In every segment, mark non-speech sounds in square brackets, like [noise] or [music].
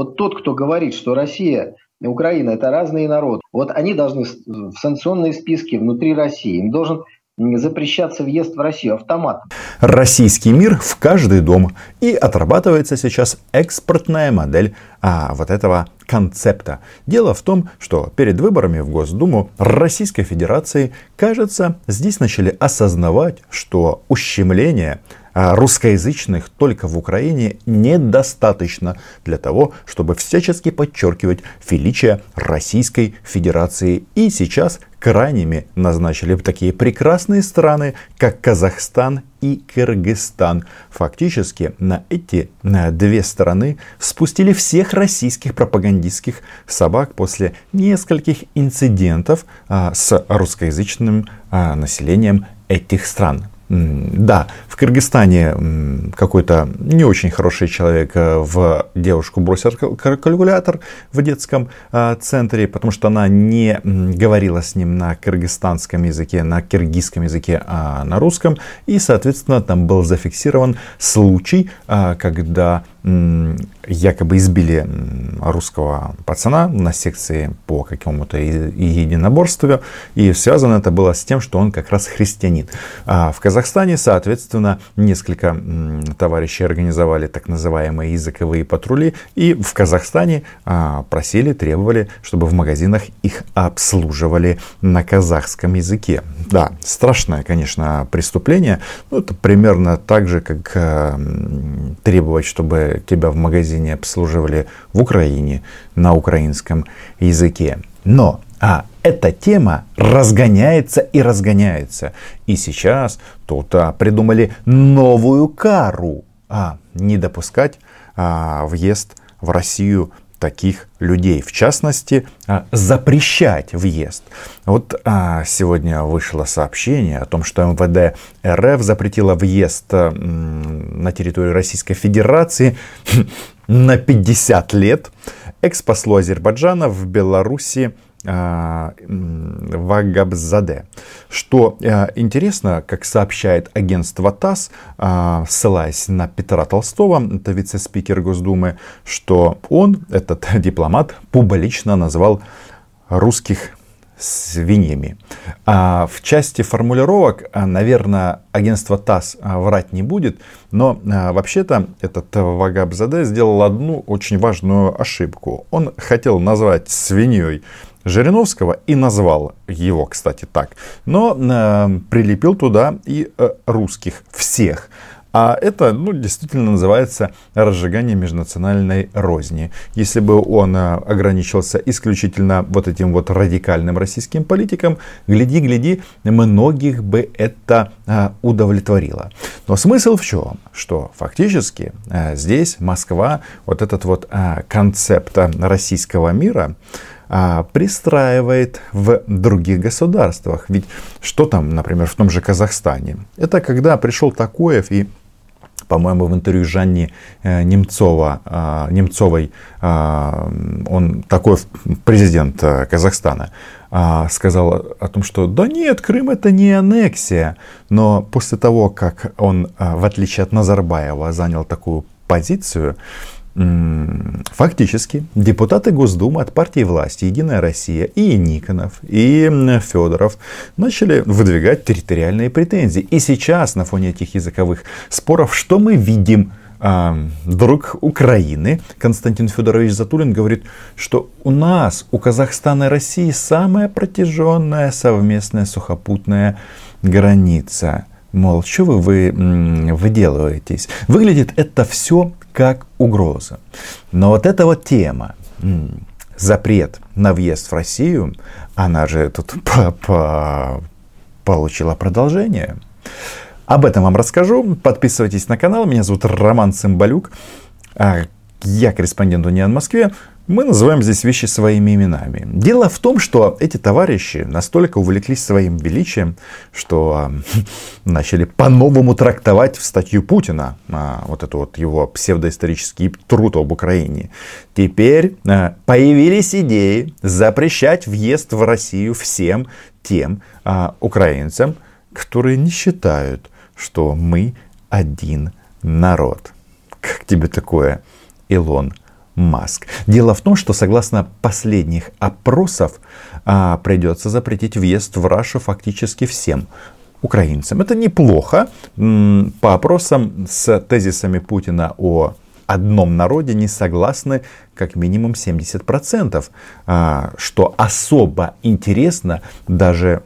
Вот тот, кто говорит, что Россия и Украина – это разные народы, вот они должны в санкционные списки внутри России, им должен запрещаться въезд в Россию автоматом. Российский мир в каждый дом. И отрабатывается сейчас экспортная модель а, вот этого концепта. Дело в том, что перед выборами в Госдуму Российской Федерации, кажется, здесь начали осознавать, что ущемление а русскоязычных только в Украине недостаточно для того, чтобы всячески подчеркивать величие Российской Федерации. И сейчас крайними назначили такие прекрасные страны, как Казахстан и Кыргызстан. Фактически на эти на две страны спустили всех российских пропагандистских собак после нескольких инцидентов а, с русскоязычным а, населением этих стран. Да, в Кыргызстане какой-то не очень хороший человек э, в девушку бросил калькулятор в детском э, центре, потому что она не говорила с ним на кыргызстанском языке, на киргизском языке, а на русском. И, соответственно, там был зафиксирован случай, э, когда якобы избили русского пацана на секции по какому-то единоборству. И связано это было с тем, что он как раз христианин. А в Казахстане, соответственно, несколько товарищей организовали так называемые языковые патрули. И в Казахстане а, просили, требовали, чтобы в магазинах их обслуживали на казахском языке. Да, страшное, конечно, преступление. Ну, это примерно так же, как требовать, чтобы тебя в магазине обслуживали в Украине на украинском языке. Но а эта тема разгоняется и разгоняется. И сейчас тут а, придумали новую кару. А, не допускать а, въезд в Россию таких людей. В частности, а, запрещать въезд. Вот а, сегодня вышло сообщение о том, что МВД РФ запретило въезд а, на территорию Российской Федерации [laughs] на 50 лет экс-послу Азербайджана в Беларуси Вагабзаде. Что а, интересно, как сообщает агентство ТАСС, а, ссылаясь на Петра Толстого, это вице-спикер Госдумы, что он, этот [laughs] дипломат, публично назвал русских свиньями. А в части формулировок, наверное, агентство ТАСС врать не будет, но вообще-то этот Вагабзаде сделал одну очень важную ошибку. Он хотел назвать свиньей Жириновского и назвал его, кстати, так. Но э, прилепил туда и э, русских всех. А это, ну, действительно называется разжигание межнациональной розни. Если бы он э, ограничился исключительно вот этим вот радикальным российским политикам, гляди-гляди, многих бы это э, удовлетворило. Но смысл в чем? Что фактически э, здесь Москва, вот этот вот концепт российского мира, а, пристраивает в других государствах. Ведь что там, например, в том же Казахстане? Это когда пришел Такоев и по-моему, в интервью Жанни э, Немцова, а, Немцовой, а, он такой президент э, Казахстана, сказал о том, что да нет, Крым это не аннексия. Но после того, как он, в отличие от Назарбаева, занял такую позицию, Фактически депутаты Госдумы от партии власти «Единая Россия» и Никонов, и Федоров начали выдвигать территориальные претензии. И сейчас на фоне этих языковых споров что мы видим? А, друг Украины Константин Федорович Затулин говорит, что у нас, у Казахстана и России самая протяженная совместная сухопутная граница. Мол, что вы, вы выделываетесь? Выглядит это все как угроза. Но вот эта вот тема, запрет на въезд в Россию, она же тут [laughs] по -по получила продолжение. Об этом вам расскажу. Подписывайтесь на канал. Меня зовут Роман Цымбалюк. А, я корреспондент Униан Москве мы называем здесь вещи своими именами. Дело в том, что эти товарищи настолько увлеклись своим величием, что э, [laughs] начали по-новому трактовать в статью Путина, э, вот эту вот его псевдоисторический труд об Украине. Теперь э, появились идеи запрещать въезд в Россию всем тем украинцам, которые не считают, что мы один народ. Как тебе такое, Илон Маск. Дело в том, что согласно последних опросов а, придется запретить въезд в Рашу фактически всем украинцам. Это неплохо. По опросам с тезисами Путина о одном народе не согласны как минимум 70%, а, что особо интересно даже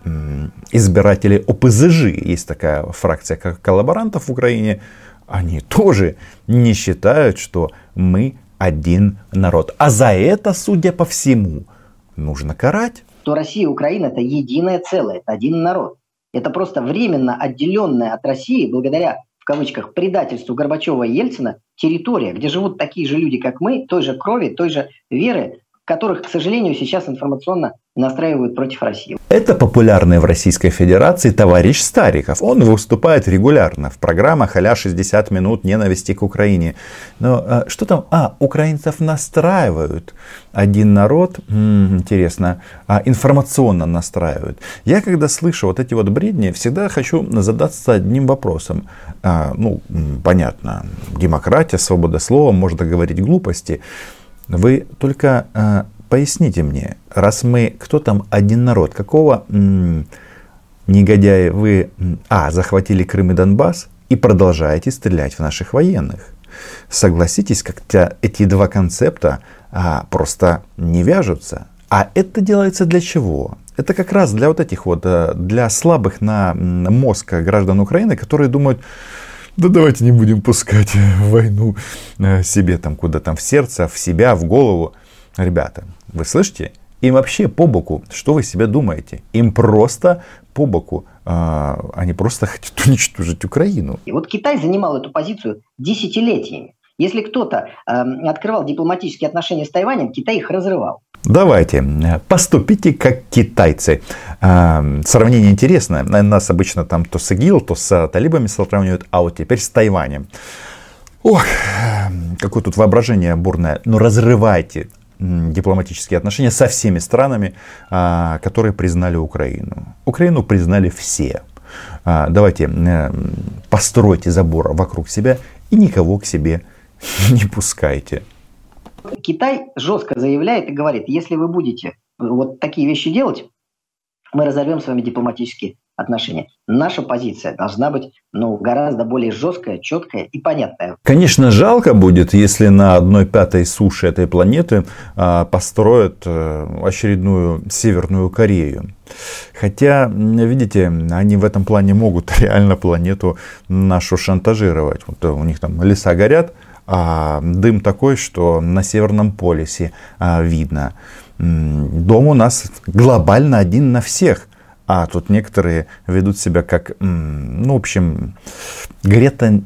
избиратели ОПЗЖ, есть такая фракция как коллаборантов в Украине, они тоже не считают, что мы один народ. А за это, судя по всему, нужно карать. То Россия и Украина это единое целое, это один народ. Это просто временно отделенная от России благодаря в кавычках, предательству Горбачева и Ельцина территория, где живут такие же люди, как мы, той же крови, той же веры, которых, к сожалению, сейчас информационно настраивают против России. Это популярный в Российской Федерации товарищ Стариков. Он выступает регулярно в программах а 60 минут ненависти к Украине. Но а, что там? А, украинцев настраивают. Один народ, м-м, интересно, а, информационно настраивают. Я когда слышу вот эти вот бредни, всегда хочу задаться одним вопросом. А, ну, понятно, демократия, свобода слова, можно говорить глупости. Вы только а, поясните мне, раз мы, кто там один народ, какого м- негодяя вы, а, захватили Крым и Донбасс и продолжаете стрелять в наших военных? Согласитесь, как-то эти два концепта а, просто не вяжутся. А это делается для чего? Это как раз для вот этих вот, э, для слабых на мозг граждан Украины, которые думают, да давайте не будем пускать войну э, себе там куда там в сердце, в себя, в голову. Ребята, вы слышите? Им вообще по боку, что вы себе думаете? Им просто по боку, а, они просто хотят [laughs] уничтожить Украину. И вот Китай занимал эту позицию десятилетиями. Если кто-то э, открывал дипломатические отношения с Тайванем, Китай их разрывал. Давайте, поступите как китайцы. А, сравнение интересное. Нас обычно там то с ИГИЛ, то с талибами сравнивают, а вот теперь с Тайванем. Ох, какое тут воображение бурное. Но разрывайте дипломатические отношения со всеми странами, а, которые признали Украину. Украину признали все. А, давайте постройте забор вокруг себя и никого к себе [laughs] не пускайте. Китай жестко заявляет и говорит, если вы будете вот такие вещи делать, мы разорвем с вами дипломатические отношения. Наша позиция должна быть ну, гораздо более жесткая, четкая и понятная. Конечно, жалко будет, если на одной пятой суше этой планеты а, построят а, очередную Северную Корею. Хотя, видите, они в этом плане могут [laughs] реально планету нашу шантажировать. Вот у них там леса горят, а, дым такой, что на Северном полюсе а, видно. Дом у нас глобально один на всех. А тут некоторые ведут себя как, ну, в общем, Грета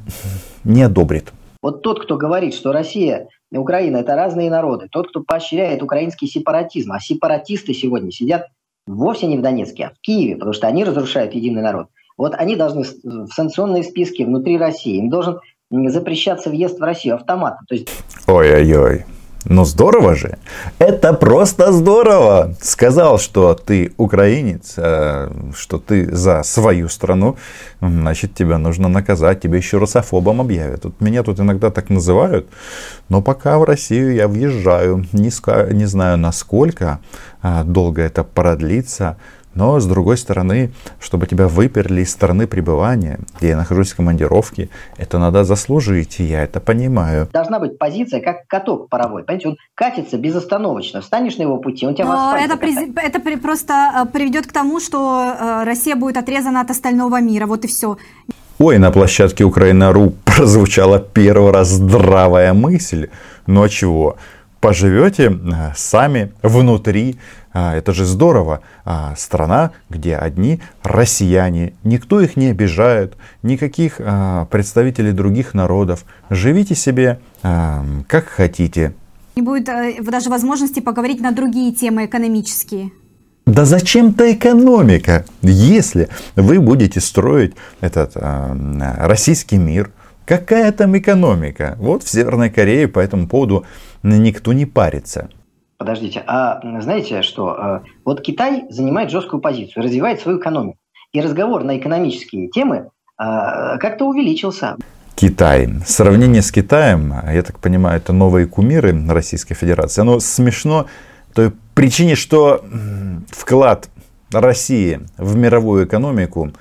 не одобрит. Вот тот, кто говорит, что Россия и Украина – это разные народы, тот, кто поощряет украинский сепаратизм, а сепаратисты сегодня сидят вовсе не в Донецке, а в Киеве, потому что они разрушают единый народ. Вот они должны в санкционные списки внутри России, им должен запрещаться въезд в Россию автоматом. То есть... Ой-ой-ой. Ну здорово же. Это просто здорово. Сказал, что ты украинец, э, что ты за свою страну, значит тебя нужно наказать. Тебя еще русофобом объявят. Вот меня тут иногда так называют. Но пока в Россию я въезжаю. Не, не знаю насколько э, долго это продлится. Но, с другой стороны, чтобы тебя выперли из страны пребывания, где я нахожусь в командировке, это надо заслужить, и я это понимаю. Должна быть позиция, как каток паровой. Понимаете, он катится безостановочно. Встанешь на его пути, он тебя Но это, при, это при, просто э, приведет к тому, что э, Россия будет отрезана от остального мира. Вот и все. Ой, на площадке Украина.ру прозвучала первый раз здравая мысль. Ну а чего? Поживете э, сами внутри а, это же здорово. А, страна, где одни россияне, никто их не обижает, никаких а, представителей других народов. Живите себе как хотите. Не будет э, даже возможности поговорить на другие темы экономические. Да зачем-то экономика, если вы будете строить этот э, российский мир. Какая там экономика? Вот в Северной Корее по этому поводу никто не парится. Подождите, а знаете что? Э, вот Китай занимает жесткую позицию, развивает свою экономику. И разговор на экономические темы э, как-то увеличился. Китай. Сравнение с Китаем, я так понимаю, это новые кумиры Российской Федерации. Оно смешно той причине, что вклад России в мировую экономику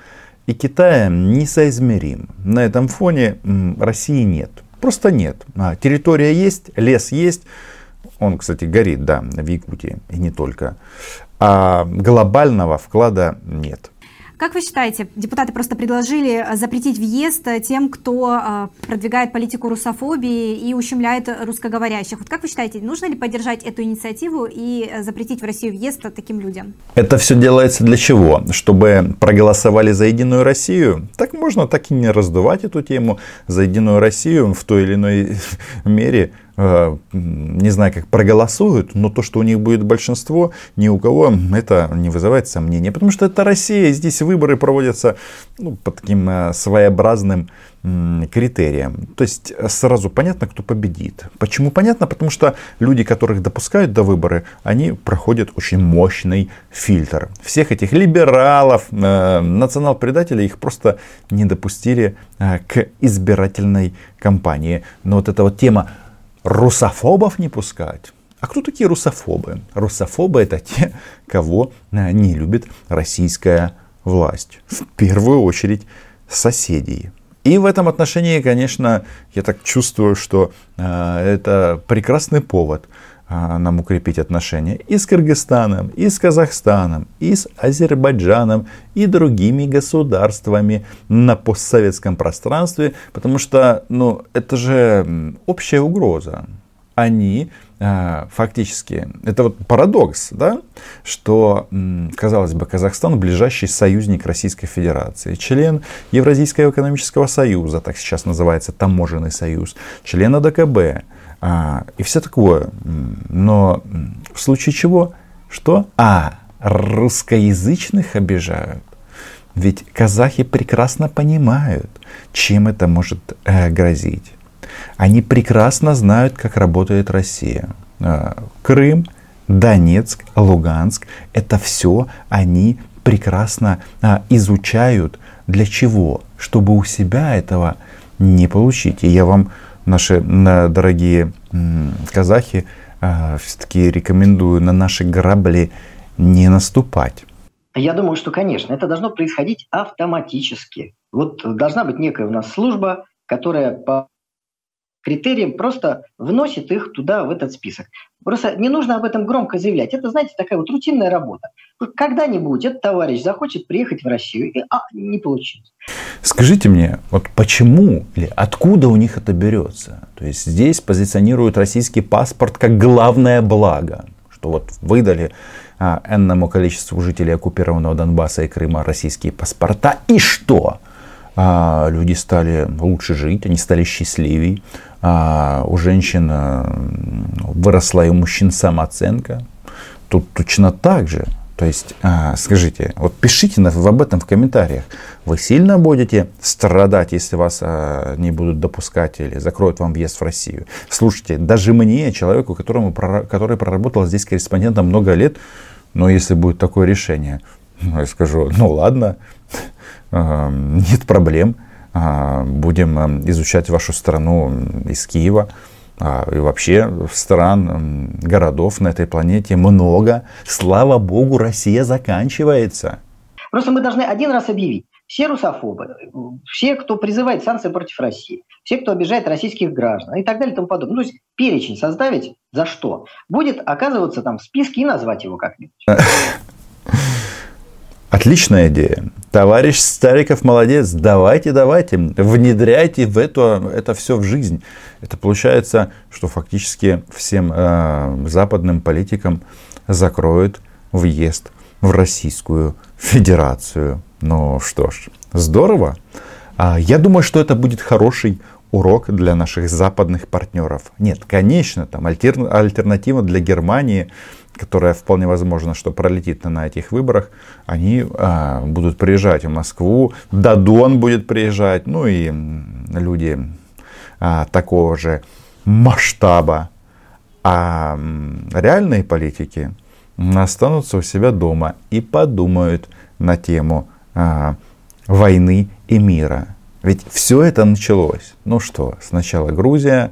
и Китая несоизмерим. На этом фоне России нет. Просто нет. А, территория есть, лес есть. Он, кстати, горит, да, в Якутии и не только. А глобального вклада нет. Как вы считаете, депутаты просто предложили э, запретить въезд э, тем, кто э, продвигает политику русофобии и ущемляет русскоговорящих? Вот как вы считаете, нужно ли поддержать эту инициативу и запретить в Россию въезд таким людям? Это все делается для чего? Чтобы проголосовали за Единую Россию? Так можно так и не раздувать эту тему. За Единую Россию в той или иной [laughs] мере не знаю, как проголосуют, но то, что у них будет большинство, ни у кого это не вызывает сомнения. Потому что это Россия, здесь выборы проводятся ну, по таким э, своеобразным критериям. То есть э, сразу понятно, кто победит. Почему понятно? Потому что люди, которых допускают до выборы, они проходят очень мощный фильтр. Всех этих либералов, национал-предателей, их просто не допустили к избирательной кампании. Но вот эта вот тема русофобов не пускать. А кто такие русофобы? Русофобы это те, кого э, не любит российская власть. В первую очередь соседей. И в этом отношении, конечно, я так чувствую, что э, это прекрасный повод нам укрепить отношения и с Кыргызстаном, и с Казахстаном, и с Азербайджаном, и другими государствами на постсоветском пространстве, потому что ну, это же общая угроза. Они э, фактически, это вот парадокс, да, что, казалось бы, Казахстан ближайший союзник Российской Федерации, член Евразийского экономического союза, так сейчас называется таможенный союз, член АДКБ, а, и все такое. Но в случае чего? Что? А, русскоязычных обижают. Ведь казахи прекрасно понимают, чем это может э, грозить. Они прекрасно знают, как работает Россия. Э, Крым, Донецк, Луганск, это все они прекрасно э, изучают. Для чего? Чтобы у себя этого не получить. И я вам, наши дорогие казахи, э, все-таки рекомендую на наши грабли не наступать. Я думаю, что, конечно, это должно происходить автоматически. Вот должна быть некая у нас служба, которая по критериям просто вносит их туда, в этот список. Просто не нужно об этом громко заявлять. Это, знаете, такая вот рутинная работа. Когда-нибудь этот товарищ захочет приехать в Россию, и а, не получилось. Скажите мне, вот почему или откуда у них это берется? То есть здесь позиционируют российский паспорт как главное благо, что вот выдали а, энному количеству жителей оккупированного Донбасса и Крыма российские паспорта. И что? А, люди стали лучше жить, они стали счастливее. А, у женщин выросла и у мужчин самооценка. Тут точно так же. То есть, а, скажите, вот пишите об этом в комментариях. Вы сильно будете страдать, если вас а, не будут допускать или закроют вам въезд в Россию? Слушайте, даже мне, человеку, которому, который проработал здесь корреспондентом много лет, но если будет такое решение, ну, я скажу, ну ладно, [laughs] нет проблем, будем изучать вашу страну из Киева. А, и вообще стран, городов на этой планете много. Слава богу, Россия заканчивается. Просто мы должны один раз объявить. Все русофобы, все, кто призывает санкции против России, все, кто обижает российских граждан и так далее и тому подобное. Ну, то есть перечень составить за что? Будет оказываться там в списке и назвать его как-нибудь. [laughs] Отличная идея. Товарищ Стариков молодец. Давайте, давайте, внедряйте в это, это все в жизнь. Это получается, что фактически всем э, западным политикам закроют въезд в Российскую Федерацию. Ну что ж, здорово. А, я думаю, что это будет хороший урок для наших западных партнеров. Нет, конечно, там альтернатива для Германии которая вполне возможно, что пролетит на этих выборах, они а, будут приезжать в Москву, Дадон будет приезжать, ну и люди а, такого же масштаба. А реальные политики останутся у себя дома и подумают на тему а, войны и мира. Ведь все это началось. Ну что, сначала Грузия,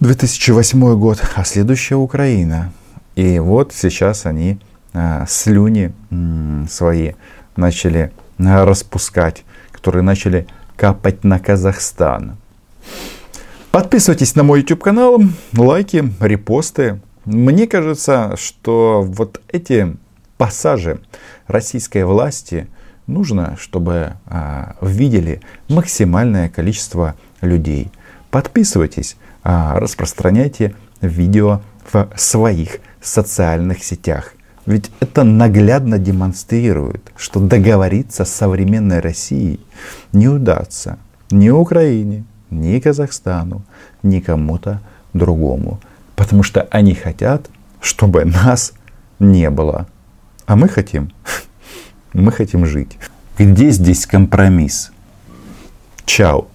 2008 год, а следующая Украина. И вот сейчас они а, слюни свои начали а, распускать, которые начали капать на Казахстан. Подписывайтесь на мой YouTube канал, лайки, репосты. Мне кажется, что вот эти пассажи российской власти нужно, чтобы а, видели максимальное количество людей. Подписывайтесь, а, распространяйте видео в своих социальных сетях. Ведь это наглядно демонстрирует, что договориться с современной Россией не удастся ни Украине, ни Казахстану, ни кому-то другому. Потому что они хотят, чтобы нас не было. А мы хотим, [laughs] мы хотим жить. Где здесь компромисс? Чао.